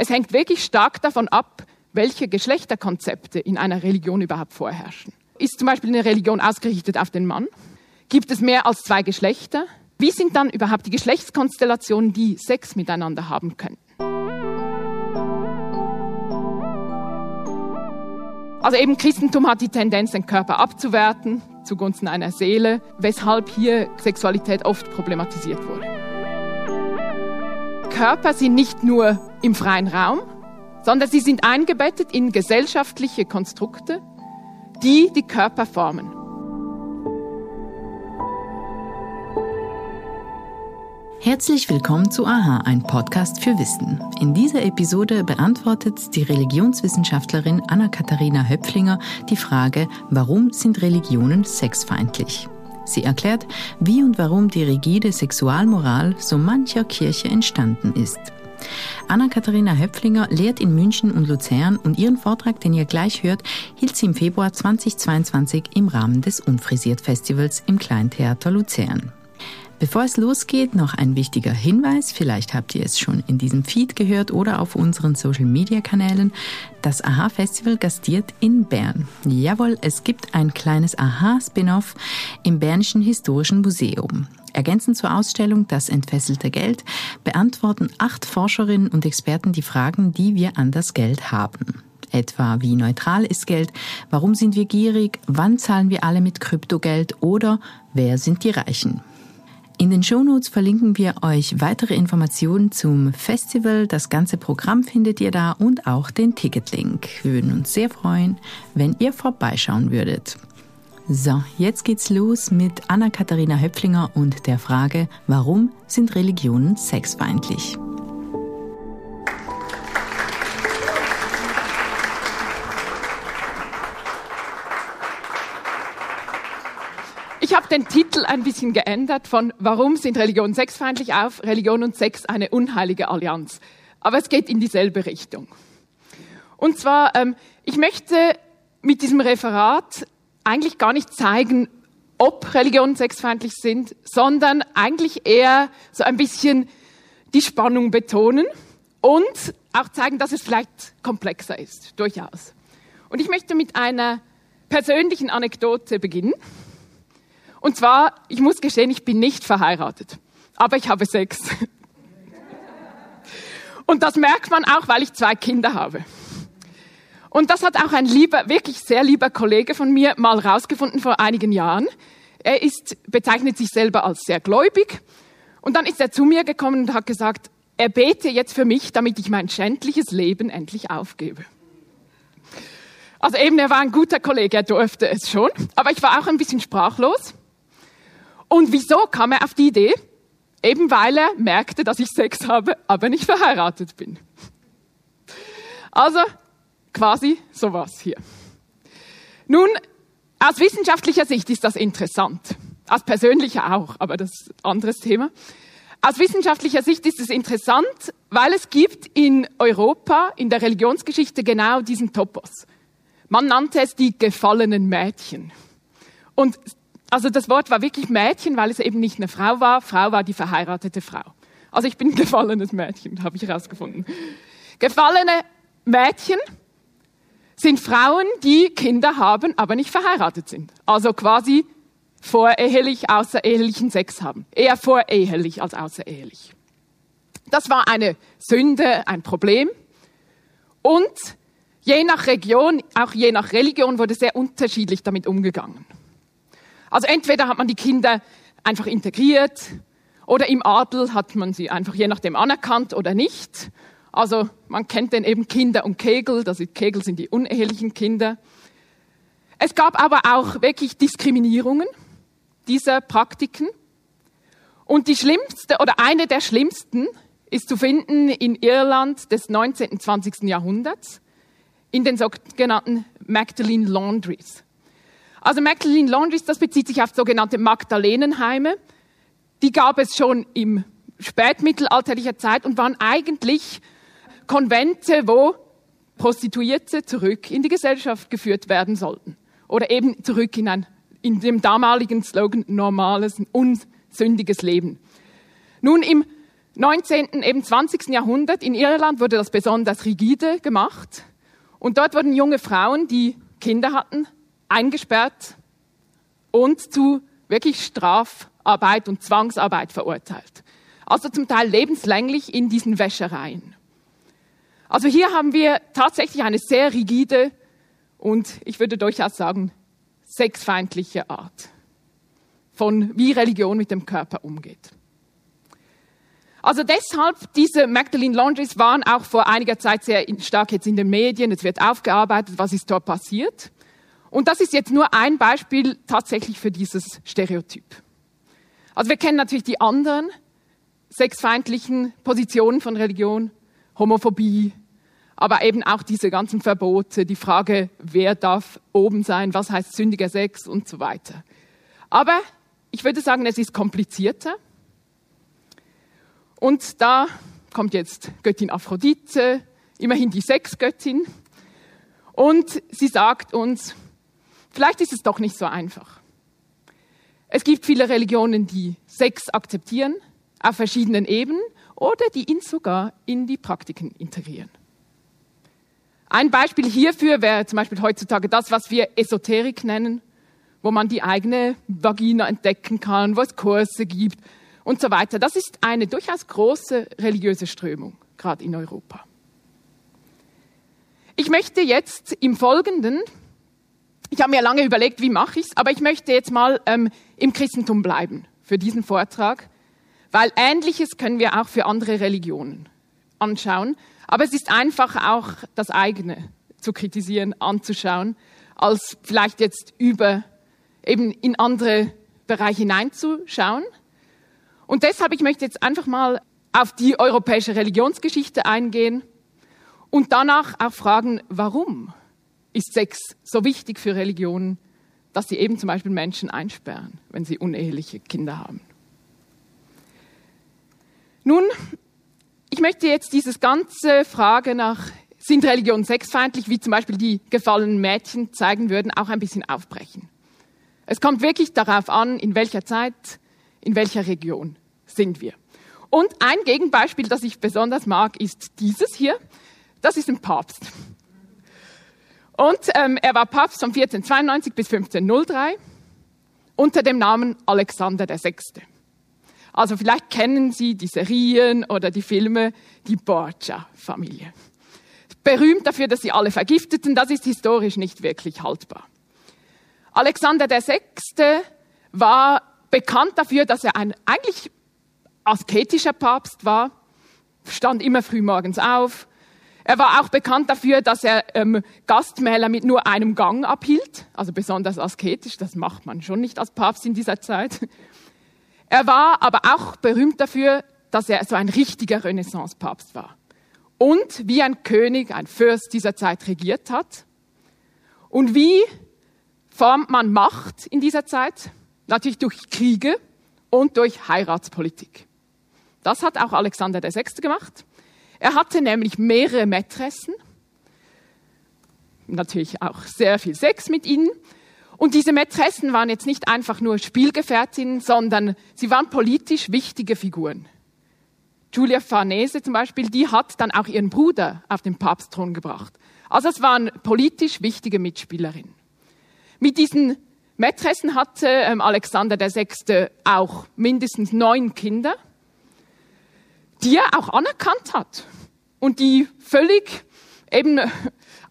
Es hängt wirklich stark davon ab, welche Geschlechterkonzepte in einer Religion überhaupt vorherrschen. Ist zum Beispiel eine Religion ausgerichtet auf den Mann? Gibt es mehr als zwei Geschlechter? Wie sind dann überhaupt die Geschlechtskonstellationen, die Sex miteinander haben könnten? Also eben Christentum hat die Tendenz, den Körper abzuwerten zugunsten einer Seele, weshalb hier Sexualität oft problematisiert wurde. Körper sind nicht nur im freien Raum, sondern sie sind eingebettet in gesellschaftliche Konstrukte, die die Körper formen. Herzlich willkommen zu AHA, ein Podcast für Wissen. In dieser Episode beantwortet die Religionswissenschaftlerin Anna-Katharina Höpflinger die Frage, warum sind Religionen sexfeindlich? Sie erklärt, wie und warum die rigide Sexualmoral so mancher Kirche entstanden ist. Anna-Katharina Höpflinger lehrt in München und Luzern und ihren Vortrag, den ihr gleich hört, hielt sie im Februar 2022 im Rahmen des Unfrisiert Festivals im Kleintheater Luzern. Bevor es losgeht, noch ein wichtiger Hinweis. Vielleicht habt ihr es schon in diesem Feed gehört oder auf unseren Social Media Kanälen. Das AHA Festival gastiert in Bern. Jawohl, es gibt ein kleines AHA Spin-off im Bernischen Historischen Museum. Ergänzend zur Ausstellung Das entfesselte Geld beantworten acht Forscherinnen und Experten die Fragen, die wir an das Geld haben. Etwa wie neutral ist Geld, warum sind wir gierig, wann zahlen wir alle mit Kryptogeld oder wer sind die Reichen. In den Shownotes verlinken wir euch weitere Informationen zum Festival. Das ganze Programm findet ihr da und auch den Ticketlink. Wir würden uns sehr freuen, wenn ihr vorbeischauen würdet. So, jetzt geht's los mit Anna-Katharina Höpflinger und der Frage, warum sind Religionen sexfeindlich? Ich habe den Titel ein bisschen geändert von Warum sind Religionen sexfeindlich auf Religion und Sex eine unheilige Allianz. Aber es geht in dieselbe Richtung. Und zwar, ähm, ich möchte mit diesem Referat eigentlich gar nicht zeigen, ob Religionen sexfeindlich sind, sondern eigentlich eher so ein bisschen die Spannung betonen und auch zeigen, dass es vielleicht komplexer ist, durchaus. Und ich möchte mit einer persönlichen Anekdote beginnen. Und zwar, ich muss gestehen, ich bin nicht verheiratet, aber ich habe Sex. Und das merkt man auch, weil ich zwei Kinder habe. Und das hat auch ein lieber, wirklich sehr lieber Kollege von mir mal rausgefunden vor einigen Jahren. Er ist, bezeichnet sich selber als sehr gläubig. Und dann ist er zu mir gekommen und hat gesagt, er bete jetzt für mich, damit ich mein schändliches Leben endlich aufgebe. Also eben, er war ein guter Kollege, er durfte es schon. Aber ich war auch ein bisschen sprachlos. Und wieso kam er auf die Idee? Eben weil er merkte, dass ich Sex habe, aber nicht verheiratet bin. Also quasi sowas hier. Nun, aus wissenschaftlicher Sicht ist das interessant. Aus persönlicher auch, aber das ist ein anderes Thema. Aus wissenschaftlicher Sicht ist es interessant, weil es gibt in Europa, in der Religionsgeschichte genau diesen Topos. Man nannte es die gefallenen Mädchen. Und also das Wort war wirklich Mädchen, weil es eben nicht eine Frau war. Frau war die verheiratete Frau. Also ich bin gefallenes Mädchen, habe ich herausgefunden. Gefallene Mädchen sind Frauen, die Kinder haben, aber nicht verheiratet sind. Also quasi vorehelich, außerehelichen Sex haben. Eher vorehelich als außerehelich. Das war eine Sünde, ein Problem. Und je nach Region, auch je nach Religion wurde sehr unterschiedlich damit umgegangen. Also entweder hat man die Kinder einfach integriert oder im Adel hat man sie einfach je nachdem anerkannt oder nicht. Also man kennt den eben Kinder und Kegel, das ist, Kegel sind die unehelichen Kinder. Es gab aber auch wirklich Diskriminierungen dieser Praktiken. Und die schlimmste oder eine der schlimmsten ist zu finden in Irland des 19. und 20. Jahrhunderts in den sogenannten Magdalene Laundries. Also Magdalene Laundries, das bezieht sich auf sogenannte Magdalenenheime. Die gab es schon im spätmittelalterlicher Zeit und waren eigentlich Konvente, wo Prostituierte zurück in die Gesellschaft geführt werden sollten. Oder eben zurück in ein, in dem damaligen Slogan, normales, unsündiges Leben. Nun, im 19., eben 20. Jahrhundert in Irland wurde das besonders rigide gemacht. Und dort wurden junge Frauen, die Kinder hatten, eingesperrt und zu wirklich Strafarbeit und Zwangsarbeit verurteilt. Also zum Teil lebenslänglich in diesen Wäschereien. Also hier haben wir tatsächlich eine sehr rigide und ich würde durchaus sagen sexfeindliche Art von wie Religion mit dem Körper umgeht. Also deshalb, diese Magdalene Laundries waren auch vor einiger Zeit sehr stark jetzt in den Medien. Es wird aufgearbeitet, was ist dort passiert. Und das ist jetzt nur ein Beispiel tatsächlich für dieses Stereotyp. Also wir kennen natürlich die anderen sexfeindlichen Positionen von Religion, Homophobie, aber eben auch diese ganzen Verbote, die Frage, wer darf oben sein, was heißt sündiger Sex und so weiter. Aber ich würde sagen, es ist komplizierter. Und da kommt jetzt Göttin Aphrodite, immerhin die Sexgöttin. Und sie sagt uns, vielleicht ist es doch nicht so einfach. Es gibt viele Religionen, die Sex akzeptieren, auf verschiedenen Ebenen, oder die ihn sogar in die Praktiken integrieren. Ein Beispiel hierfür wäre zum Beispiel heutzutage das, was wir Esoterik nennen, wo man die eigene Vagina entdecken kann, wo es Kurse gibt und so weiter. Das ist eine durchaus große religiöse Strömung, gerade in Europa. Ich möchte jetzt im Folgenden, ich habe mir lange überlegt, wie mache ich es, aber ich möchte jetzt mal ähm, im Christentum bleiben für diesen Vortrag, weil Ähnliches können wir auch für andere Religionen anschauen. Aber es ist einfach auch das eigene zu kritisieren, anzuschauen, als vielleicht jetzt über eben in andere Bereiche hineinzuschauen. Und deshalb, ich möchte jetzt einfach mal auf die europäische Religionsgeschichte eingehen und danach auch fragen, warum ist Sex so wichtig für Religionen, dass sie eben zum Beispiel Menschen einsperren, wenn sie uneheliche Kinder haben. Nun, ich möchte jetzt dieses ganze Frage nach, sind Religionen sexfeindlich, wie zum Beispiel die gefallenen Mädchen zeigen würden, auch ein bisschen aufbrechen. Es kommt wirklich darauf an, in welcher Zeit, in welcher Region sind wir. Und ein Gegenbeispiel, das ich besonders mag, ist dieses hier. Das ist ein Papst. Und ähm, er war Papst von 1492 bis 1503 unter dem Namen Alexander VI. Also vielleicht kennen Sie die Serien oder die Filme, die Borgia-Familie. Berühmt dafür, dass sie alle vergifteten, das ist historisch nicht wirklich haltbar. Alexander VI. war bekannt dafür, dass er ein eigentlich asketischer Papst war, stand immer früh morgens auf. Er war auch bekannt dafür, dass er ähm, Gastmähler mit nur einem Gang abhielt, also besonders asketisch, das macht man schon nicht als Papst in dieser Zeit. Er war aber auch berühmt dafür, dass er so ein richtiger Renaissance-Papst war und wie ein König, ein Fürst dieser Zeit regiert hat. Und wie formt man Macht in dieser Zeit? Natürlich durch Kriege und durch Heiratspolitik. Das hat auch Alexander VI. gemacht. Er hatte nämlich mehrere Mätressen, natürlich auch sehr viel Sex mit ihnen. Und diese Mätressen waren jetzt nicht einfach nur Spielgefährtinnen, sondern sie waren politisch wichtige Figuren. Julia Farnese zum Beispiel, die hat dann auch ihren Bruder auf den Papstthron gebracht. Also es waren politisch wichtige Mitspielerinnen. Mit diesen Mätressen hatte ähm, Alexander VI. auch mindestens neun Kinder die er auch anerkannt hat und die völlig eben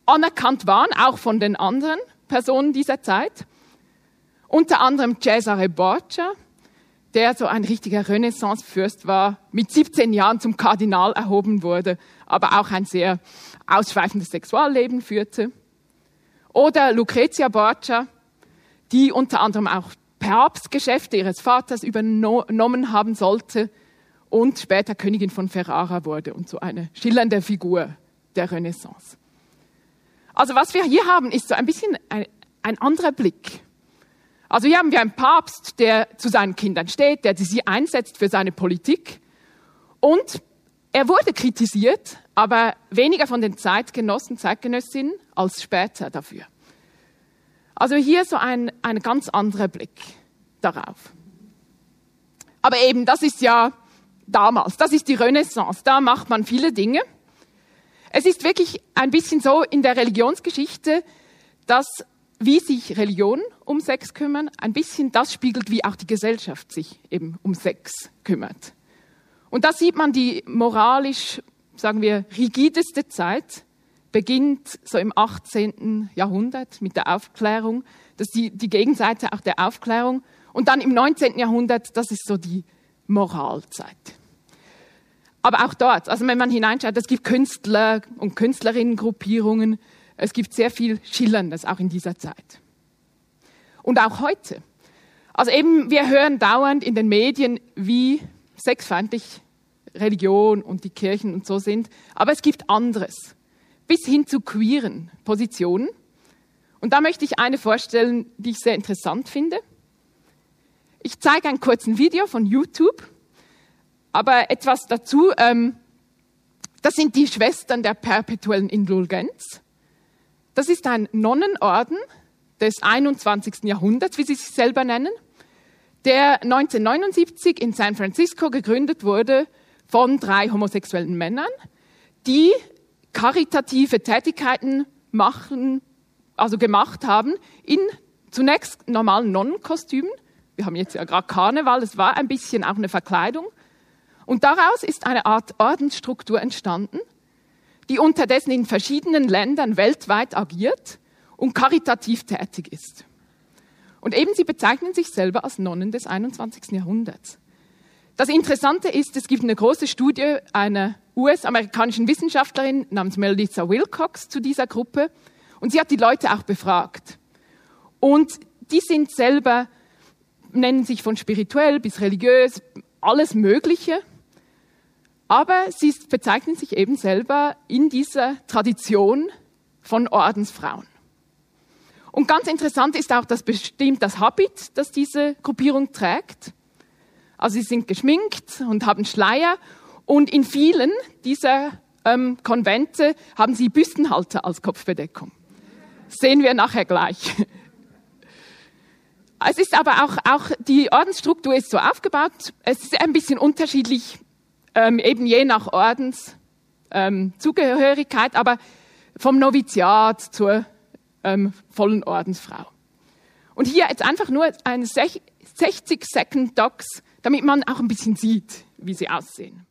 anerkannt waren, auch von den anderen Personen dieser Zeit. Unter anderem Cesare Borgia, der so ein richtiger Renaissance-Fürst war, mit 17 Jahren zum Kardinal erhoben wurde, aber auch ein sehr ausschweifendes Sexualleben führte. Oder Lucrezia Borgia, die unter anderem auch Papstgeschäfte ihres Vaters übernommen haben sollte, und später Königin von Ferrara wurde und so eine schillernde Figur der Renaissance. Also was wir hier haben, ist so ein bisschen ein, ein anderer Blick. Also hier haben wir einen Papst, der zu seinen Kindern steht, der sie einsetzt für seine Politik. Und er wurde kritisiert, aber weniger von den Zeitgenossen, Zeitgenössinnen als später dafür. Also hier so ein, ein ganz anderer Blick darauf. Aber eben, das ist ja damals, das ist die Renaissance, da macht man viele Dinge. Es ist wirklich ein bisschen so in der Religionsgeschichte, dass wie sich Religion um Sex kümmern, ein bisschen das spiegelt, wie auch die Gesellschaft sich eben um Sex kümmert. Und da sieht man die moralisch, sagen wir, rigideste Zeit, beginnt so im 18. Jahrhundert mit der Aufklärung, das ist die, die Gegenseite auch der Aufklärung. Und dann im 19. Jahrhundert, das ist so die Moralzeit. Aber auch dort, also wenn man hineinschaut, es gibt Künstler und Künstlerinnengruppierungen, es gibt sehr viel Schillerndes auch in dieser Zeit. Und auch heute. Also eben, wir hören dauernd in den Medien, wie sexfeindlich Religion und die Kirchen und so sind. Aber es gibt anderes. Bis hin zu queeren Positionen. Und da möchte ich eine vorstellen, die ich sehr interessant finde. Ich zeige ein kurzes Video von YouTube, aber etwas dazu. Ähm, das sind die Schwestern der perpetuellen Indulgenz. Das ist ein Nonnenorden des 21. Jahrhunderts, wie sie sich selber nennen, der 1979 in San Francisco gegründet wurde von drei homosexuellen Männern, die karitative Tätigkeiten machen, also gemacht haben in zunächst normalen Nonnenkostümen. Wir haben jetzt ja gerade Karneval, es war ein bisschen auch eine Verkleidung. Und daraus ist eine Art Ordensstruktur entstanden, die unterdessen in verschiedenen Ländern weltweit agiert und karitativ tätig ist. Und eben sie bezeichnen sich selber als Nonnen des 21. Jahrhunderts. Das Interessante ist, es gibt eine große Studie einer US-amerikanischen Wissenschaftlerin namens Melissa Wilcox zu dieser Gruppe und sie hat die Leute auch befragt. Und die sind selber, nennen sich von spirituell bis religiös, alles Mögliche. Aber sie bezeichnen sich eben selber in dieser Tradition von Ordensfrauen. Und ganz interessant ist auch das bestimmt das Habit, das diese Gruppierung trägt. Also sie sind geschminkt und haben Schleier und in vielen dieser ähm, Konvente haben sie Büstenhalter als Kopfbedeckung. Sehen wir nachher gleich. Es ist aber auch, auch die Ordensstruktur ist so aufgebaut. Es ist ein bisschen unterschiedlich ähm, eben je nach Ordenszugehörigkeit, ähm, aber vom Noviziat zur ähm, vollen Ordensfrau. Und hier jetzt einfach nur eine 60 Second Docs, damit man auch ein bisschen sieht, wie sie aussehen.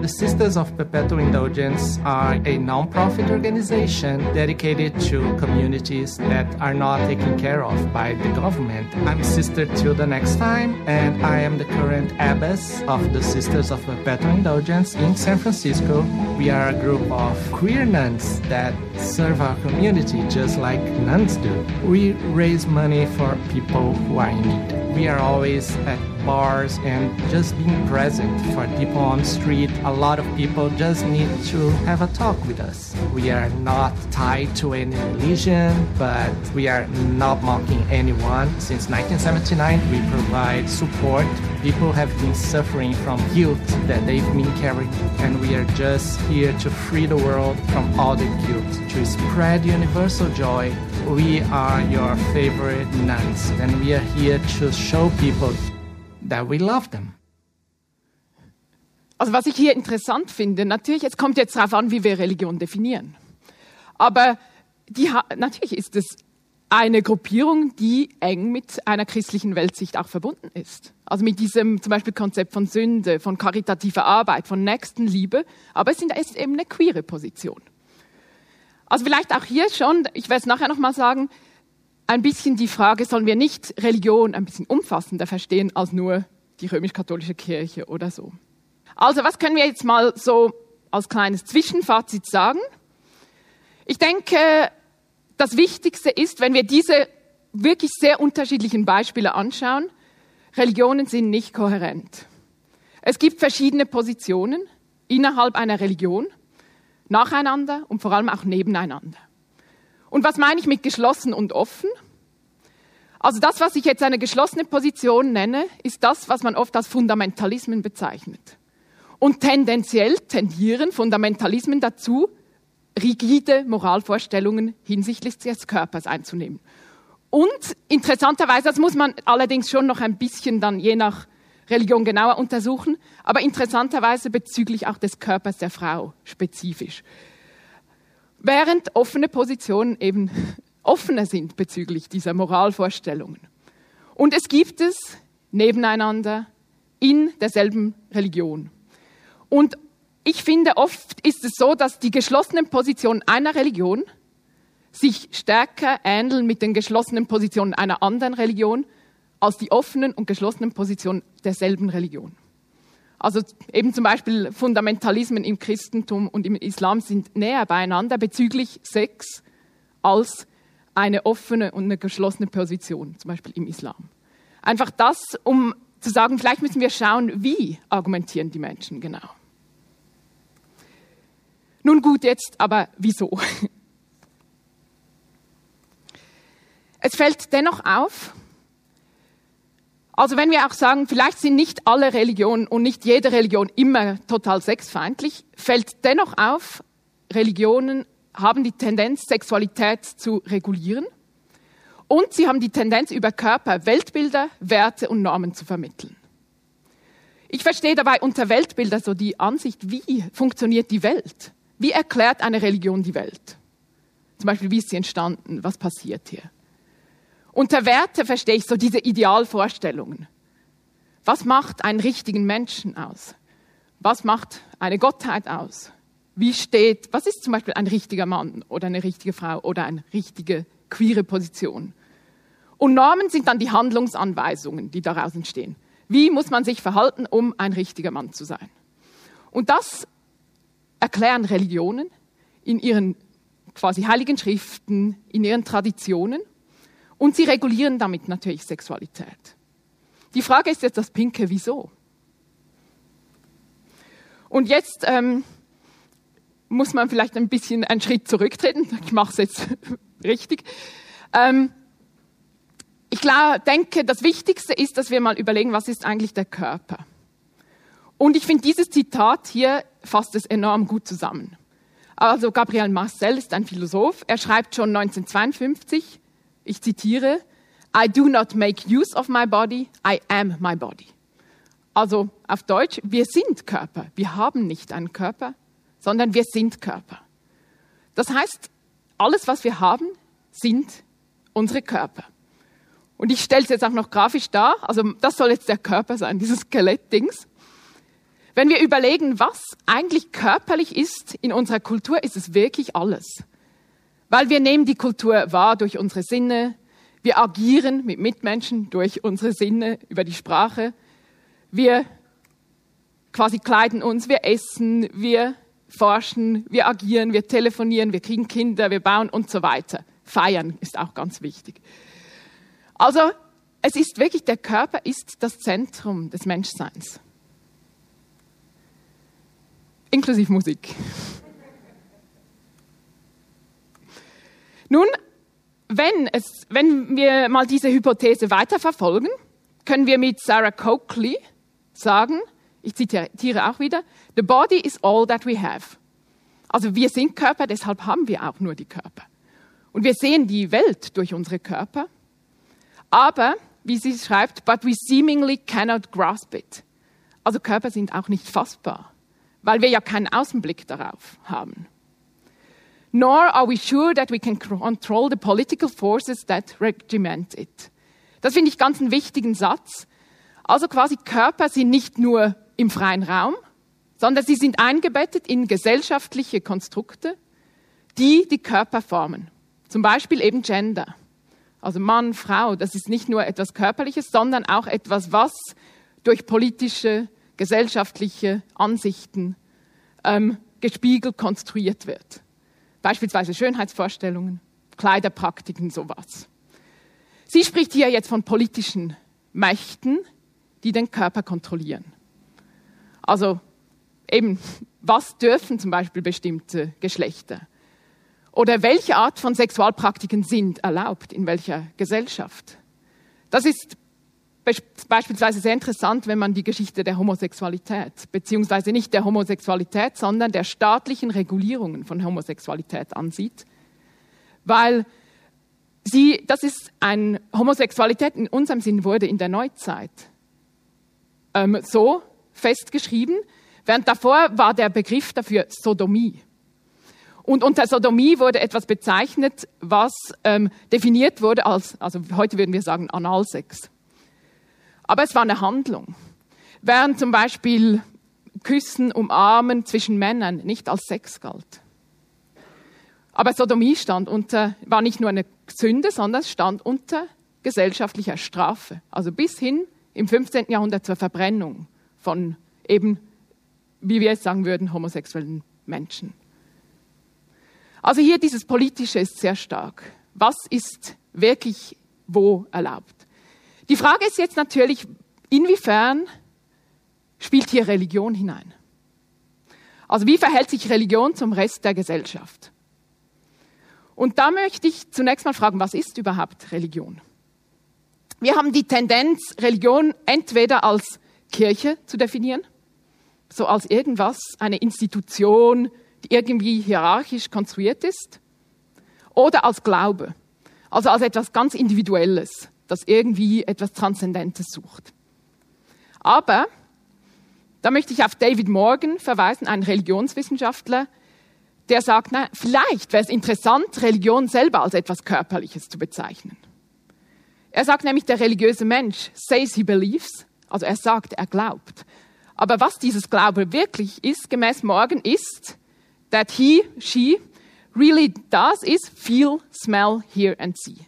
The Sisters of Perpetual Indulgence are a non-profit organization dedicated to communities that are not taken care of by the government. I'm Sister till the next time, and I am the current abbess of the Sisters of Perpetual Indulgence in San Francisco. We are a group of queer nuns that serve our community just like nuns do. We raise money for people who are in need. We are always at bars and just being present for people on the street. A lot of people just need to have a talk with us. We are not tied to any religion, but we are not mocking anyone. Since 1979, we provide support. People have been suffering from guilt that they've been carrying, and we are just here to free the world from all the guilt, to spread universal joy. We are your favorite nuns, and we are here to show people that we love them. Also was ich hier interessant finde, natürlich, es kommt jetzt darauf an, wie wir Religion definieren. Aber die, natürlich ist es eine Gruppierung, die eng mit einer christlichen Weltsicht auch verbunden ist. Also mit diesem zum Beispiel Konzept von Sünde, von karitativer Arbeit, von Nächstenliebe. Aber es ist eben eine queere Position. Also vielleicht auch hier schon, ich werde es nachher nochmal sagen, ein bisschen die Frage, sollen wir nicht Religion ein bisschen umfassender verstehen als nur die römisch-katholische Kirche oder so. Also was können wir jetzt mal so als kleines Zwischenfazit sagen? Ich denke, das Wichtigste ist, wenn wir diese wirklich sehr unterschiedlichen Beispiele anschauen, Religionen sind nicht kohärent. Es gibt verschiedene Positionen innerhalb einer Religion, nacheinander und vor allem auch nebeneinander. Und was meine ich mit geschlossen und offen? Also das, was ich jetzt eine geschlossene Position nenne, ist das, was man oft als Fundamentalismen bezeichnet. Und tendenziell tendieren Fundamentalismen dazu, rigide Moralvorstellungen hinsichtlich des Körpers einzunehmen. Und interessanterweise, das muss man allerdings schon noch ein bisschen dann je nach Religion genauer untersuchen, aber interessanterweise bezüglich auch des Körpers der Frau spezifisch. Während offene Positionen eben offener sind bezüglich dieser Moralvorstellungen. Und es gibt es nebeneinander in derselben Religion. Und ich finde, oft ist es so, dass die geschlossenen Positionen einer Religion sich stärker ähneln mit den geschlossenen Positionen einer anderen Religion als die offenen und geschlossenen Positionen derselben Religion. Also eben zum Beispiel Fundamentalismen im Christentum und im Islam sind näher beieinander bezüglich Sex als eine offene und eine geschlossene Position, zum Beispiel im Islam. Einfach das, um zu sagen, vielleicht müssen wir schauen, wie argumentieren die Menschen genau. Nun gut, jetzt aber wieso? Es fällt dennoch auf, also wenn wir auch sagen, vielleicht sind nicht alle Religionen und nicht jede Religion immer total sexfeindlich, fällt dennoch auf, Religionen haben die Tendenz, Sexualität zu regulieren und sie haben die Tendenz, über Körper Weltbilder, Werte und Normen zu vermitteln. Ich verstehe dabei unter Weltbilder so die Ansicht, wie funktioniert die Welt? Wie erklärt eine Religion die Welt? Zum Beispiel, wie ist sie entstanden? Was passiert hier? Unter Werte verstehe ich so diese Idealvorstellungen. Was macht einen richtigen Menschen aus? Was macht eine Gottheit aus? Wie steht, was ist zum Beispiel ein richtiger Mann oder eine richtige Frau oder eine richtige queere Position? Und Normen sind dann die Handlungsanweisungen, die daraus entstehen. Wie muss man sich verhalten, um ein richtiger Mann zu sein? Und das erklären Religionen in ihren quasi heiligen Schriften, in ihren Traditionen und sie regulieren damit natürlich Sexualität. Die Frage ist jetzt das pinke Wieso. Und jetzt ähm, muss man vielleicht ein bisschen einen Schritt zurücktreten. Ich mache es jetzt richtig. Ähm, ich glaube, denke, das Wichtigste ist, dass wir mal überlegen, was ist eigentlich der Körper. Und ich finde, dieses Zitat hier fasst es enorm gut zusammen. Also Gabriel Marcel ist ein Philosoph. Er schreibt schon 1952, ich zitiere, I do not make use of my body, I am my body. Also auf Deutsch, wir sind Körper. Wir haben nicht einen Körper, sondern wir sind Körper. Das heißt, alles, was wir haben, sind unsere Körper. Und ich stelle es jetzt auch noch grafisch dar. Also das soll jetzt der Körper sein, dieses Skelettdings. Wenn wir überlegen, was eigentlich körperlich ist in unserer Kultur, ist es wirklich alles. Weil wir nehmen die Kultur wahr durch unsere Sinne, wir agieren mit Mitmenschen durch unsere Sinne, über die Sprache, wir quasi kleiden uns, wir essen, wir forschen, wir agieren, wir telefonieren, wir kriegen Kinder, wir bauen und so weiter. Feiern ist auch ganz wichtig. Also es ist wirklich, der Körper ist das Zentrum des Menschseins. Inklusive Musik. Nun, wenn, es, wenn wir mal diese Hypothese weiterverfolgen, können wir mit Sarah Coakley sagen, ich zitiere auch wieder, The body is all that we have. Also wir sind Körper, deshalb haben wir auch nur die Körper. Und wir sehen die Welt durch unsere Körper. Aber, wie sie schreibt, but we seemingly cannot grasp it. Also Körper sind auch nicht fassbar, weil wir ja keinen Außenblick darauf haben nor are we sure that we can control the political forces that regiment it. Das finde ich ganz einen wichtigen Satz. Also quasi Körper sind nicht nur im freien Raum, sondern sie sind eingebettet in gesellschaftliche Konstrukte, die die Körper formen. Zum Beispiel eben Gender. Also Mann, Frau, das ist nicht nur etwas Körperliches, sondern auch etwas, was durch politische, gesellschaftliche Ansichten ähm, gespiegelt, konstruiert wird. Beispielsweise Schönheitsvorstellungen, Kleiderpraktiken, sowas. Sie spricht hier jetzt von politischen Mächten, die den Körper kontrollieren. Also eben, was dürfen zum Beispiel bestimmte Geschlechter? Oder welche Art von Sexualpraktiken sind erlaubt in welcher Gesellschaft? Das ist beispielsweise sehr interessant, wenn man die Geschichte der Homosexualität, beziehungsweise nicht der Homosexualität, sondern der staatlichen Regulierungen von Homosexualität ansieht. Weil sie, das ist ein, Homosexualität in unserem Sinn wurde in der Neuzeit ähm, so festgeschrieben, während davor war der Begriff dafür Sodomie. Und unter Sodomie wurde etwas bezeichnet, was ähm, definiert wurde als, also heute würden wir sagen Analsex. Aber es war eine Handlung. Während zum Beispiel Küssen, Umarmen zwischen Männern nicht als Sex galt. Aber Sodomie stand unter, war nicht nur eine Sünde, sondern es stand unter gesellschaftlicher Strafe. Also bis hin im 15. Jahrhundert zur Verbrennung von eben, wie wir jetzt sagen würden, homosexuellen Menschen. Also hier dieses Politische ist sehr stark. Was ist wirklich wo erlaubt? Die Frage ist jetzt natürlich, inwiefern spielt hier Religion hinein? Also wie verhält sich Religion zum Rest der Gesellschaft? Und da möchte ich zunächst mal fragen, was ist überhaupt Religion? Wir haben die Tendenz, Religion entweder als Kirche zu definieren, so als irgendwas, eine Institution, die irgendwie hierarchisch konstruiert ist, oder als Glaube, also als etwas ganz Individuelles, das irgendwie etwas Transzendentes sucht. Aber da möchte ich auf David Morgan verweisen, einen Religionswissenschaftler, der sagt, na, vielleicht wäre es interessant, Religion selber als etwas Körperliches zu bezeichnen. Er sagt nämlich, der religiöse Mensch says he believes, also er sagt, er glaubt. Aber was dieses Glaube wirklich ist, gemäß Morgan, ist, that he, she really does is feel, smell, hear and see.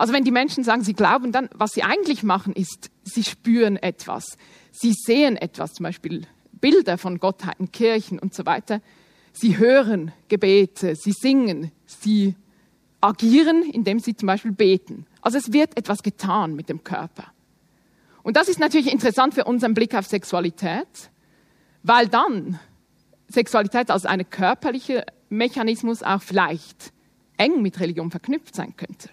Also wenn die Menschen sagen, sie glauben, dann was sie eigentlich machen ist, sie spüren etwas, sie sehen etwas, zum Beispiel Bilder von Gottheiten, Kirchen und so weiter. Sie hören Gebete, sie singen, sie agieren, indem sie zum Beispiel beten. Also es wird etwas getan mit dem Körper. Und das ist natürlich interessant für unseren Blick auf Sexualität, weil dann Sexualität als ein körperlicher Mechanismus auch vielleicht eng mit Religion verknüpft sein könnte.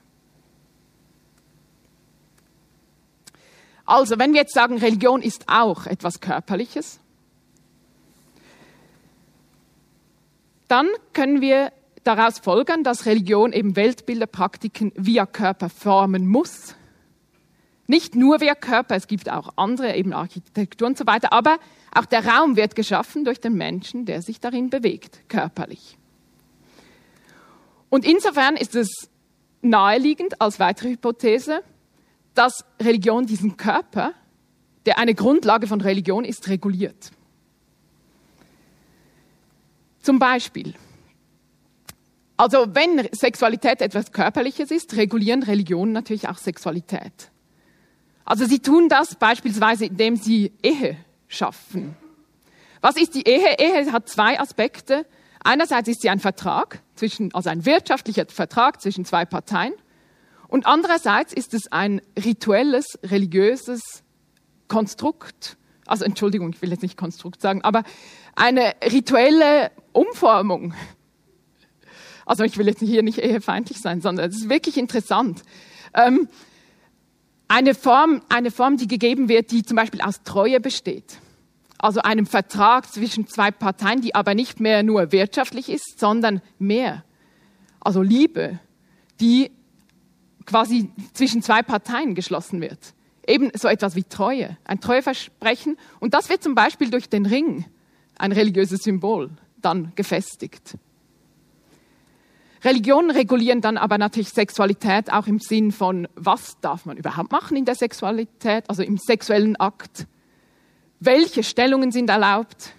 Also, wenn wir jetzt sagen, Religion ist auch etwas Körperliches, dann können wir daraus folgern, dass Religion eben Weltbilder, Praktiken via Körper formen muss. Nicht nur via Körper, es gibt auch andere, eben Architektur und so weiter, aber auch der Raum wird geschaffen durch den Menschen, der sich darin bewegt, körperlich. Und insofern ist es naheliegend als weitere Hypothese, dass Religion diesen Körper, der eine Grundlage von Religion ist, reguliert. Zum Beispiel, also wenn Sexualität etwas Körperliches ist, regulieren Religionen natürlich auch Sexualität. Also sie tun das beispielsweise, indem sie Ehe schaffen. Was ist die Ehe? Ehe hat zwei Aspekte. Einerseits ist sie ein Vertrag zwischen, also ein wirtschaftlicher Vertrag zwischen zwei Parteien. Und andererseits ist es ein rituelles, religiöses Konstrukt. Also Entschuldigung, ich will jetzt nicht Konstrukt sagen, aber eine rituelle Umformung. Also ich will jetzt hier nicht ehefeindlich sein, sondern es ist wirklich interessant. Ähm, eine Form, eine Form, die gegeben wird, die zum Beispiel aus Treue besteht. Also einem Vertrag zwischen zwei Parteien, die aber nicht mehr nur wirtschaftlich ist, sondern mehr. Also Liebe, die quasi zwischen zwei Parteien geschlossen wird. Eben so etwas wie Treue, ein Treueversprechen. Und das wird zum Beispiel durch den Ring, ein religiöses Symbol, dann gefestigt. Religionen regulieren dann aber natürlich Sexualität auch im Sinn von, was darf man überhaupt machen in der Sexualität, also im sexuellen Akt. Welche Stellungen sind erlaubt?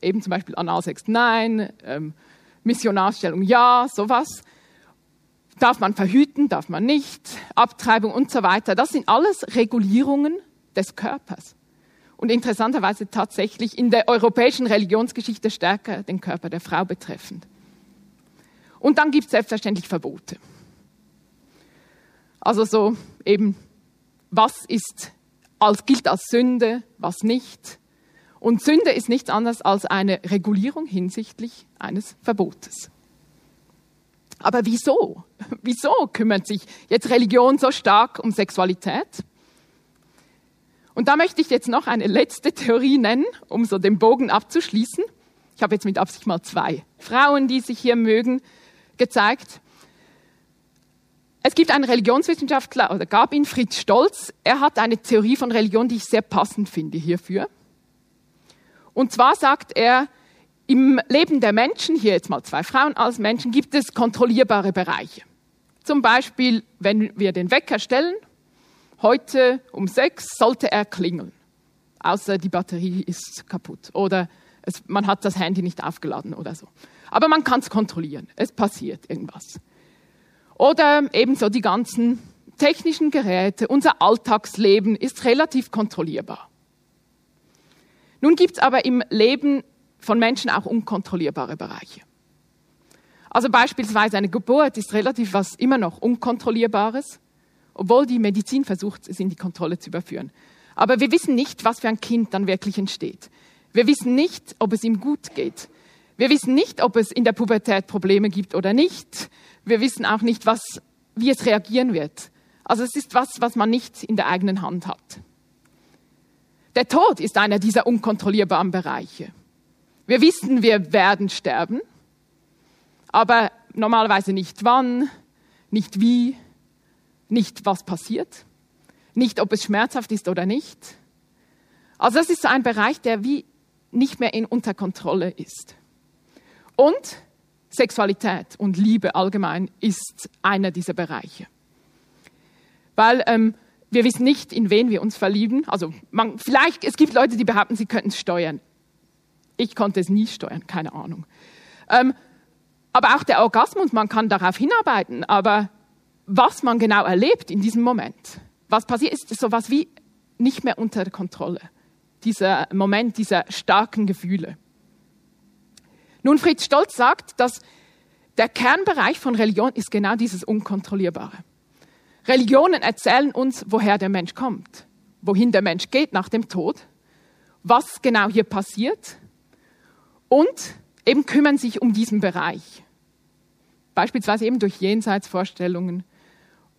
Eben zum Beispiel Analsex nein, ähm, Missionarstellung ja, sowas. Darf man verhüten, darf man nicht, Abtreibung und so weiter. Das sind alles Regulierungen des Körpers. Und interessanterweise tatsächlich in der europäischen Religionsgeschichte stärker den Körper der Frau betreffend. Und dann gibt es selbstverständlich Verbote. Also so eben, was ist als, gilt als Sünde, was nicht. Und Sünde ist nichts anderes als eine Regulierung hinsichtlich eines Verbotes. Aber wieso? Wieso kümmert sich jetzt Religion so stark um Sexualität? Und da möchte ich jetzt noch eine letzte Theorie nennen, um so den Bogen abzuschließen. Ich habe jetzt mit Absicht mal zwei Frauen, die sich hier mögen, gezeigt. es gibt einen Religionswissenschaftler, oder gab ihn, Fritz Stolz. Er hat eine Theorie von Religion, die ich sehr passend finde hierfür. Und zwar sagt er, im Leben der Menschen, hier jetzt mal zwei Frauen als Menschen, gibt es kontrollierbare Bereiche. Zum Beispiel, wenn wir den Wecker stellen, heute um sechs sollte er klingeln, außer die Batterie ist kaputt oder es, man hat das Handy nicht aufgeladen oder so. Aber man kann es kontrollieren, es passiert irgendwas. Oder ebenso die ganzen technischen Geräte, unser Alltagsleben ist relativ kontrollierbar. Nun gibt es aber im Leben von Menschen auch unkontrollierbare Bereiche. Also beispielsweise eine Geburt ist relativ was immer noch unkontrollierbares, obwohl die Medizin versucht, es in die Kontrolle zu überführen. Aber wir wissen nicht, was für ein Kind dann wirklich entsteht. Wir wissen nicht, ob es ihm gut geht. Wir wissen nicht, ob es in der Pubertät Probleme gibt oder nicht. Wir wissen auch nicht, was, wie es reagieren wird. Also es ist was, was man nicht in der eigenen Hand hat. Der Tod ist einer dieser unkontrollierbaren Bereiche. Wir wissen, wir werden sterben, aber normalerweise nicht wann, nicht wie, nicht was passiert, nicht ob es schmerzhaft ist oder nicht. Also das ist so ein Bereich, der wie nicht mehr in unter Kontrolle ist. Und Sexualität und Liebe allgemein ist einer dieser Bereiche. Weil ähm, wir wissen nicht, in wen wir uns verlieben. Also man, vielleicht, es gibt Leute, die behaupten, sie könnten es steuern. Ich konnte es nie steuern, keine Ahnung. Ähm, aber auch der Orgasmus, man kann darauf hinarbeiten, aber was man genau erlebt in diesem Moment, was passiert, ist so etwas wie nicht mehr unter Kontrolle. Dieser Moment dieser starken Gefühle. Nun, Fritz Stolz sagt, dass der Kernbereich von Religion ist genau dieses Unkontrollierbare. Religionen erzählen uns, woher der Mensch kommt, wohin der Mensch geht nach dem Tod, was genau hier passiert und eben kümmern sich um diesen Bereich. Beispielsweise eben durch Jenseitsvorstellungen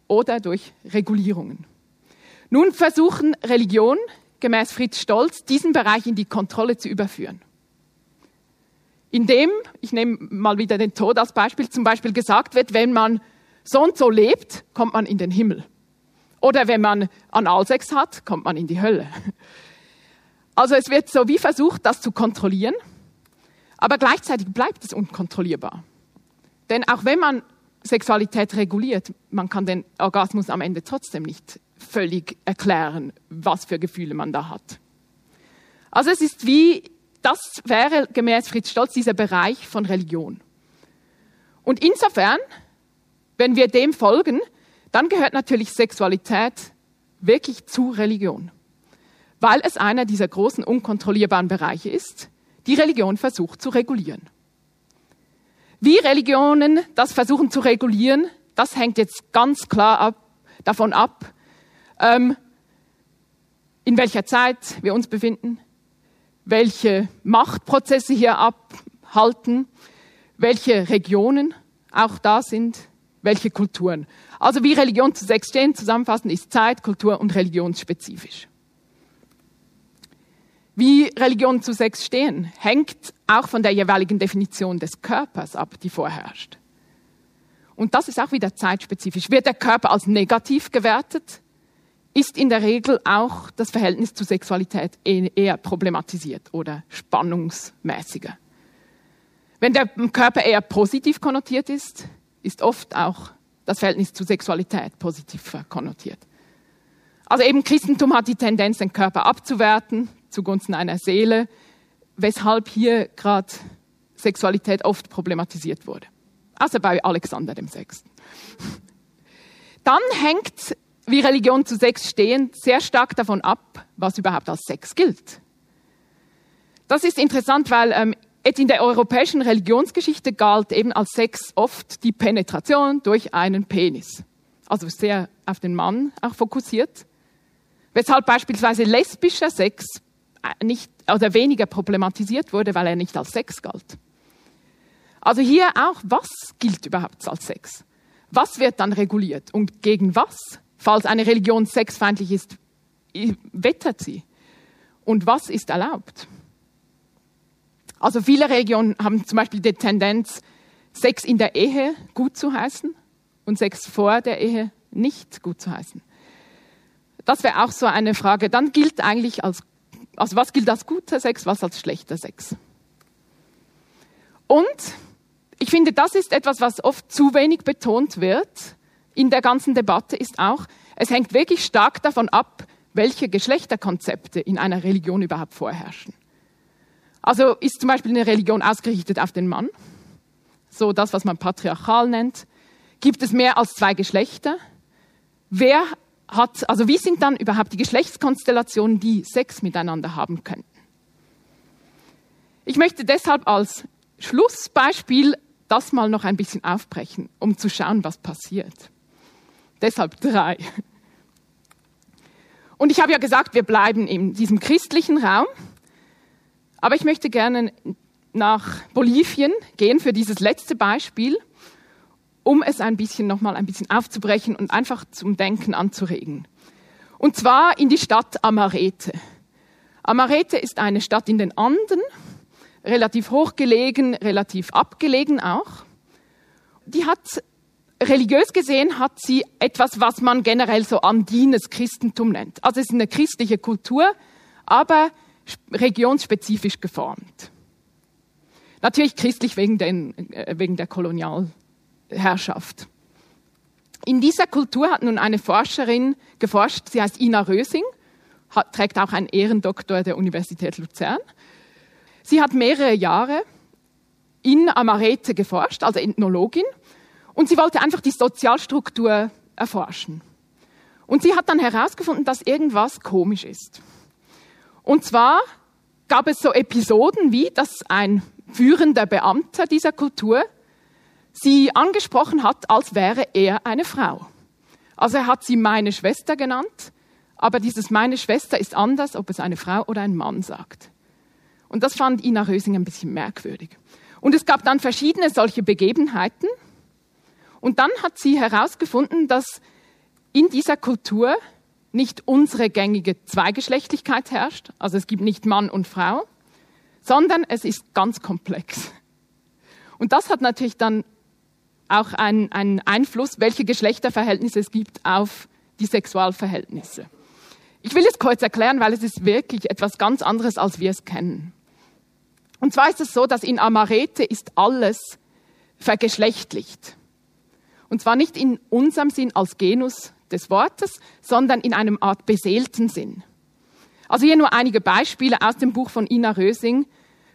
oder durch Regulierungen. Nun versuchen Religionen, gemäß Fritz Stolz, diesen Bereich in die Kontrolle zu überführen. Indem, ich nehme mal wieder den Tod als Beispiel, zum Beispiel gesagt wird, wenn man so und so lebt, kommt man in den Himmel. Oder wenn man Analsex hat, kommt man in die Hölle. Also es wird so wie versucht, das zu kontrollieren aber gleichzeitig bleibt es unkontrollierbar. Denn auch wenn man Sexualität reguliert, man kann den Orgasmus am Ende trotzdem nicht völlig erklären, was für Gefühle man da hat. Also es ist wie, das wäre gemäß Fritz Stolz dieser Bereich von Religion. Und insofern, wenn wir dem folgen, dann gehört natürlich Sexualität wirklich zu Religion, weil es einer dieser großen unkontrollierbaren Bereiche ist, die Religion versucht zu regulieren. Wie Religionen das versuchen zu regulieren, das hängt jetzt ganz klar ab, davon ab, ähm, in welcher Zeit wir uns befinden, welche Machtprozesse hier abhalten, welche Regionen auch da sind, welche Kulturen. Also wie Religion zu sechs stehen, zusammenfassend ist Zeit, Kultur und religionsspezifisch. Wie Religionen zu Sex stehen, hängt auch von der jeweiligen Definition des Körpers ab, die vorherrscht. Und das ist auch wieder zeitspezifisch. Wird der Körper als negativ gewertet, ist in der Regel auch das Verhältnis zu Sexualität e-, eher problematisiert oder spannungsmäßiger. Wenn der Körper eher positiv konnotiert ist, ist oft auch das Verhältnis zu Sexualität positiv konnotiert. Also eben Christentum hat die Tendenz, den Körper abzuwerten, zugunsten einer Seele, weshalb hier gerade Sexualität oft problematisiert wurde. Außer bei Alexander dem Sechsten. Dann hängt, wie Religion zu Sex stehen, sehr stark davon ab, was überhaupt als Sex gilt. Das ist interessant, weil ähm, in der europäischen Religionsgeschichte galt eben als Sex oft die Penetration durch einen Penis. Also sehr auf den Mann auch fokussiert. Weshalb beispielsweise lesbischer Sex nicht oder weniger problematisiert wurde, weil er nicht als Sex galt. Also hier auch, was gilt überhaupt als Sex? Was wird dann reguliert und gegen was? Falls eine Religion sexfeindlich ist, wettert sie. Und was ist erlaubt? Also viele Religionen haben zum Beispiel die Tendenz, Sex in der Ehe gut zu heißen und Sex vor der Ehe nicht gut zu heißen? Das wäre auch so eine Frage. Dann gilt eigentlich als, also was gilt als guter Sex, was als schlechter Sex? Und ich finde, das ist etwas, was oft zu wenig betont wird in der ganzen Debatte, ist auch, es hängt wirklich stark davon ab, welche Geschlechterkonzepte in einer Religion überhaupt vorherrschen. Also ist zum Beispiel eine Religion ausgerichtet auf den Mann, so das, was man patriarchal nennt. Gibt es mehr als zwei Geschlechter? Wer hat, also wie sind dann überhaupt die Geschlechtskonstellationen, die Sex miteinander haben könnten? Ich möchte deshalb als Schlussbeispiel das mal noch ein bisschen aufbrechen, um zu schauen, was passiert. Deshalb drei. Und ich habe ja gesagt, wir bleiben in diesem christlichen Raum. Aber ich möchte gerne nach Bolivien gehen für dieses letzte Beispiel, um es ein bisschen nochmal ein bisschen aufzubrechen und einfach zum Denken anzuregen. Und zwar in die Stadt Amarete. Amarete ist eine Stadt in den Anden, relativ hochgelegen, relativ abgelegen auch. Die hat religiös gesehen hat sie etwas, was man generell so andines Christentum nennt. Also es ist eine christliche Kultur, aber regionsspezifisch geformt. Natürlich christlich wegen, den, äh, wegen der Kolonialherrschaft. In dieser Kultur hat nun eine Forscherin geforscht, sie heißt Ina Rösing, hat, trägt auch einen Ehrendoktor der Universität Luzern. Sie hat mehrere Jahre in Amarete geforscht, also Ethnologin, und sie wollte einfach die Sozialstruktur erforschen. Und sie hat dann herausgefunden, dass irgendwas komisch ist. Und zwar gab es so Episoden wie, dass ein führender Beamter dieser Kultur sie angesprochen hat, als wäre er eine Frau. Also er hat sie meine Schwester genannt, aber dieses meine Schwester ist anders, ob es eine Frau oder ein Mann sagt. Und das fand Ina Rösing ein bisschen merkwürdig. Und es gab dann verschiedene solche Begebenheiten, und dann hat sie herausgefunden, dass in dieser Kultur nicht unsere gängige Zweigeschlechtlichkeit herrscht, also es gibt nicht Mann und Frau, sondern es ist ganz komplex. Und das hat natürlich dann auch einen, einen Einfluss, welche Geschlechterverhältnisse es gibt auf die Sexualverhältnisse. Ich will es kurz erklären, weil es ist wirklich etwas ganz anderes, als wir es kennen. Und zwar ist es so, dass in Amarete ist alles vergeschlechtlicht. Und zwar nicht in unserem Sinn als Genus des Wortes, sondern in einem Art beseelten Sinn. Also hier nur einige Beispiele aus dem Buch von Ina Rösing.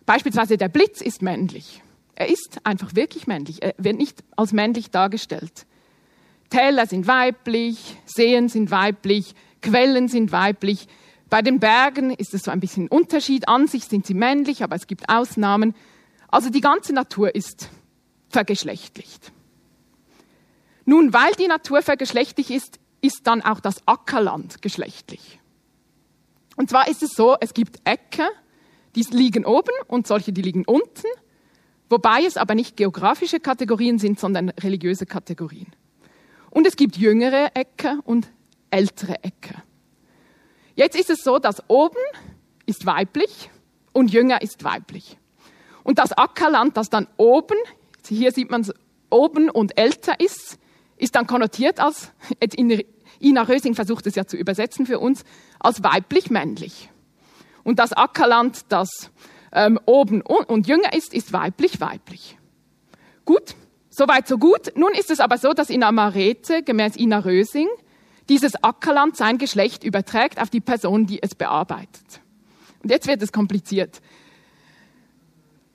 Beispielsweise der Blitz ist männlich. Er ist einfach wirklich männlich. Er wird nicht als männlich dargestellt. Täler sind weiblich, Seen sind weiblich, Quellen sind weiblich. Bei den Bergen ist es so ein bisschen Unterschied. An sich sind sie männlich, aber es gibt Ausnahmen. Also die ganze Natur ist vergeschlechtlicht. Nun, weil die Natur vergeschlechtlich ist, ist dann auch das Ackerland geschlechtlich. Und zwar ist es so, es gibt Äcker, die liegen oben und solche, die liegen unten, wobei es aber nicht geografische Kategorien sind, sondern religiöse Kategorien. Und es gibt jüngere Äcker und ältere Äcker. Jetzt ist es so, dass oben ist weiblich und jünger ist weiblich. Und das Ackerland, das dann oben, hier sieht man es, oben und älter ist, ist dann konnotiert als, Ina Rösing versucht es ja zu übersetzen für uns, als weiblich-männlich. Und das Ackerland, das ähm, oben und, und jünger ist, ist weiblich-weiblich. Gut, soweit so gut. Nun ist es aber so, dass in Amarete, gemäß Ina Rösing, dieses Ackerland sein Geschlecht überträgt auf die Person, die es bearbeitet. Und jetzt wird es kompliziert.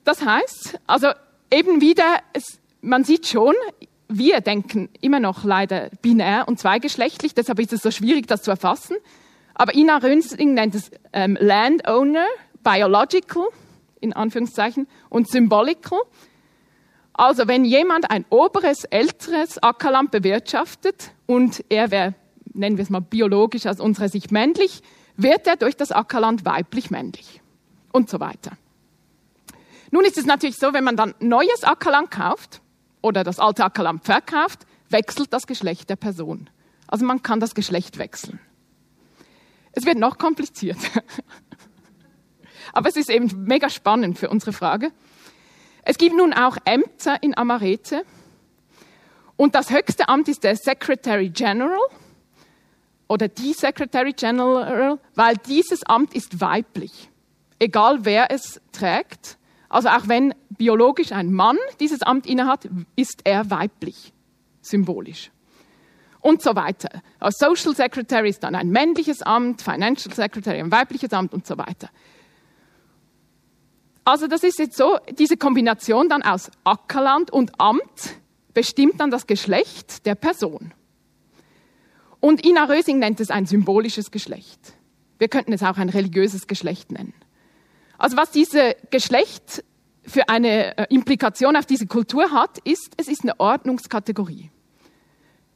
Das heißt, also eben wieder, es, man sieht schon, wir denken immer noch leider binär und zweigeschlechtlich, deshalb ist es so schwierig, das zu erfassen. Aber Ina Rönsing nennt es ähm, Landowner, Biological, in Anführungszeichen, und Symbolical. Also wenn jemand ein oberes, älteres Ackerland bewirtschaftet und er wäre, nennen wir es mal biologisch aus unserer Sicht männlich, wird er durch das Ackerland weiblich männlich und so weiter. Nun ist es natürlich so, wenn man dann neues Ackerland kauft, oder das alte Ackerland verkauft, wechselt das Geschlecht der Person. Also man kann das Geschlecht wechseln. Es wird noch komplizierter. Aber es ist eben mega spannend für unsere Frage. Es gibt nun auch Ämter in Amarete. Und das höchste Amt ist der Secretary General oder die Secretary General, weil dieses Amt ist weiblich. Egal wer es trägt. Also auch wenn biologisch ein Mann dieses Amt innehat, ist er weiblich, symbolisch. Und so weiter. Als Social Secretary ist dann ein männliches Amt, Financial Secretary ein weibliches Amt und so weiter. Also das ist jetzt so, diese Kombination dann aus Ackerland und Amt bestimmt dann das Geschlecht der Person. Und Ina Rösing nennt es ein symbolisches Geschlecht. Wir könnten es auch ein religiöses Geschlecht nennen. Also was dieses Geschlecht für eine äh, Implikation auf diese Kultur hat, ist, es ist eine Ordnungskategorie.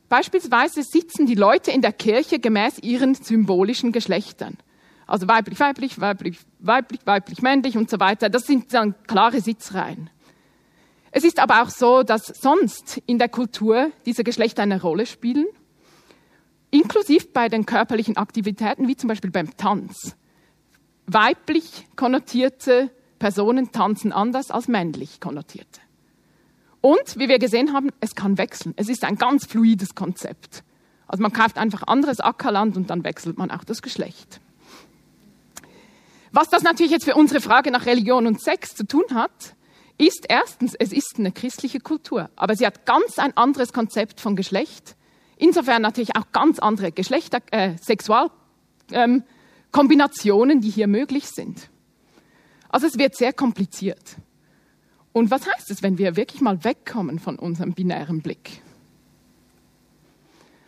Beispielsweise sitzen die Leute in der Kirche gemäß ihren symbolischen Geschlechtern. Also weiblich, weiblich, weiblich, weiblich, weiblich, männlich und so weiter. Das sind dann klare Sitzreihen. Es ist aber auch so, dass sonst in der Kultur diese Geschlechter eine Rolle spielen, inklusiv bei den körperlichen Aktivitäten, wie zum Beispiel beim Tanz. Weiblich konnotierte Personen tanzen anders als männlich konnotierte. Und, wie wir gesehen haben, es kann wechseln. Es ist ein ganz fluides Konzept. Also man kauft einfach anderes Ackerland und dann wechselt man auch das Geschlecht. Was das natürlich jetzt für unsere Frage nach Religion und Sex zu tun hat, ist erstens, es ist eine christliche Kultur, aber sie hat ganz ein anderes Konzept von Geschlecht. Insofern natürlich auch ganz andere Geschlechter, äh, Sexualkombinationen, ähm, die hier möglich sind. Also es wird sehr kompliziert. Und was heißt es, wenn wir wirklich mal wegkommen von unserem binären Blick?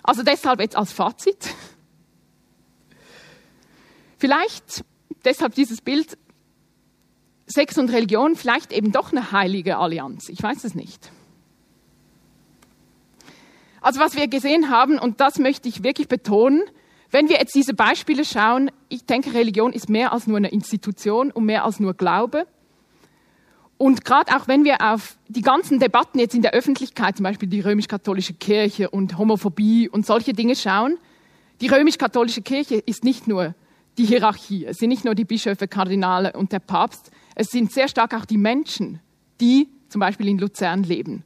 Also deshalb jetzt als Fazit. Vielleicht deshalb dieses Bild, Sex und Religion vielleicht eben doch eine heilige Allianz. Ich weiß es nicht. Also was wir gesehen haben, und das möchte ich wirklich betonen, wenn wir jetzt diese Beispiele schauen, ich denke, Religion ist mehr als nur eine Institution und mehr als nur Glaube. Und gerade auch wenn wir auf die ganzen Debatten jetzt in der Öffentlichkeit, zum Beispiel die römisch-katholische Kirche und Homophobie und solche Dinge schauen, die römisch-katholische Kirche ist nicht nur die Hierarchie. Es sind nicht nur die Bischöfe, Kardinale und der Papst, es sind sehr stark auch die Menschen, die zum Beispiel in Luzern leben.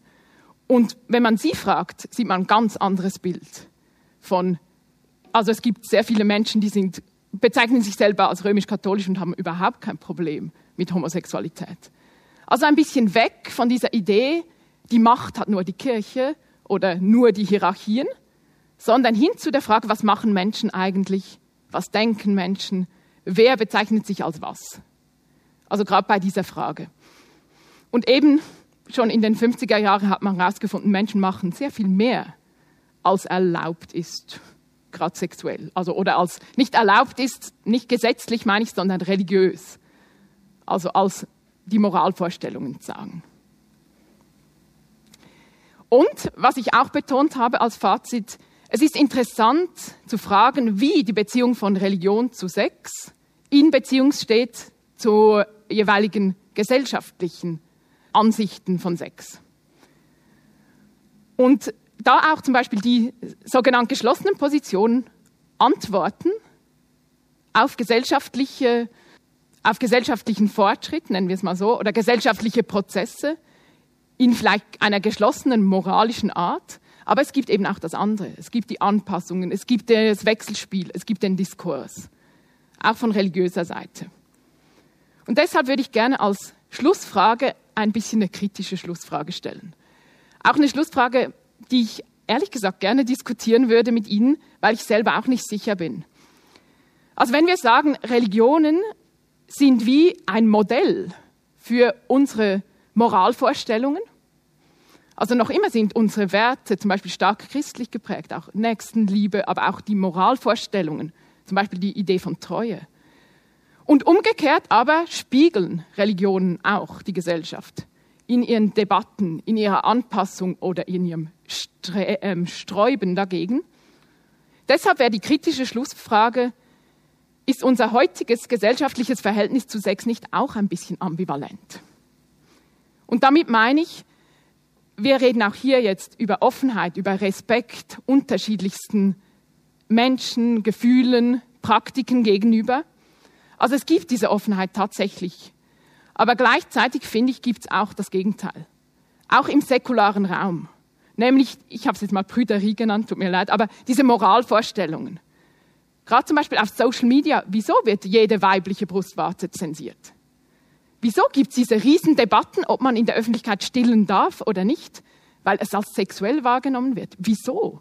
Und wenn man sie fragt, sieht man ein ganz anderes Bild von, also es gibt sehr viele Menschen, die sind, bezeichnen sich selber als römisch-katholisch und haben überhaupt kein Problem mit Homosexualität. Also ein bisschen weg von dieser Idee, die Macht hat nur die Kirche oder nur die Hierarchien, sondern hin zu der Frage, was machen Menschen eigentlich was denken Menschen? Wer bezeichnet sich als was? Also gerade bei dieser Frage. Und eben schon in den 50er Jahren hat man herausgefunden, Menschen machen sehr viel mehr, als erlaubt ist, gerade sexuell. Also, oder als nicht erlaubt ist, nicht gesetzlich meine ich, sondern religiös. Also als die Moralvorstellungen sagen. Und was ich auch betont habe als Fazit, es ist interessant zu fragen, wie die Beziehung von Religion zu Sex in Beziehung steht zu jeweiligen gesellschaftlichen Ansichten von Sex. Und da auch zum Beispiel die sogenannten geschlossenen Positionen antworten auf gesellschaftliche, auf gesellschaftlichen Fortschritt, nennen wir es mal so, oder gesellschaftliche Prozesse in vielleicht einer geschlossenen moralischen Art, aber es gibt eben auch das andere. Es gibt die Anpassungen, es gibt das Wechselspiel, es gibt den Diskurs, auch von religiöser Seite. Und deshalb würde ich gerne als Schlussfrage ein bisschen eine kritische Schlussfrage stellen. Auch eine Schlussfrage, die ich ehrlich gesagt gerne diskutieren würde mit Ihnen, weil ich selber auch nicht sicher bin. Also wenn wir sagen, Religionen sind wie ein Modell für unsere Moralvorstellungen, also noch immer sind unsere Werte zum Beispiel stark christlich geprägt, auch Nächstenliebe, aber auch die Moralvorstellungen, zum Beispiel die Idee von Treue. Und umgekehrt aber spiegeln Religionen auch die Gesellschaft in ihren Debatten, in ihrer Anpassung oder in ihrem Stre äh, Sträuben dagegen. Deshalb wäre die kritische Schlussfrage, ist unser heutiges gesellschaftliches Verhältnis zu Sex nicht auch ein bisschen ambivalent? Und damit meine ich, wir reden auch hier jetzt über Offenheit, über Respekt unterschiedlichsten Menschen, Gefühlen, Praktiken gegenüber. Also es gibt diese Offenheit tatsächlich. Aber gleichzeitig finde ich, gibt es auch das Gegenteil. Auch im säkularen Raum. Nämlich, ich habe es jetzt mal Prüderie genannt, tut mir leid, aber diese Moralvorstellungen. Gerade zum Beispiel auf Social Media, wieso wird jede weibliche Brustwarze zensiert? Wieso gibt es diese Riesendebatten, ob man in der Öffentlichkeit stillen darf oder nicht? Weil es als sexuell wahrgenommen wird. Wieso?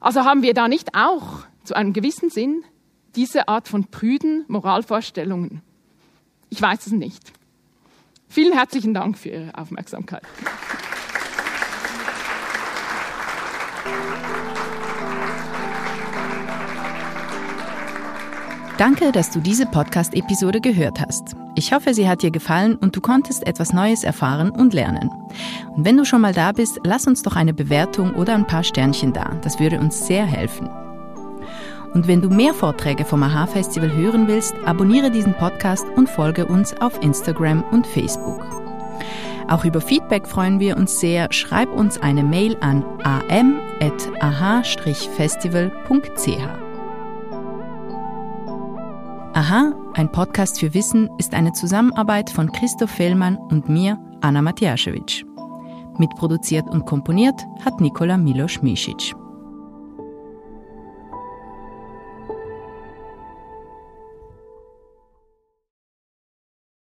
Also haben wir da nicht auch zu einem gewissen Sinn diese Art von prüden Moralvorstellungen? Ich weiß es nicht. Vielen herzlichen Dank für Ihre Aufmerksamkeit. Danke, dass du diese Podcast-Episode gehört hast. Ich hoffe, sie hat dir gefallen und du konntest etwas Neues erfahren und lernen. Und wenn du schon mal da bist, lass uns doch eine Bewertung oder ein paar Sternchen da. Das würde uns sehr helfen. Und wenn du mehr Vorträge vom AHA-Festival hören willst, abonniere diesen Podcast und folge uns auf Instagram und Facebook. Auch über Feedback freuen wir uns sehr. Schreib uns eine Mail an am.ah-festival.ch. Aha, ein Podcast für Wissen ist eine Zusammenarbeit von Christoph Fellmann und mir, Anna Matjaschewitsch. Mitproduziert und komponiert hat Nikola Milos Misic.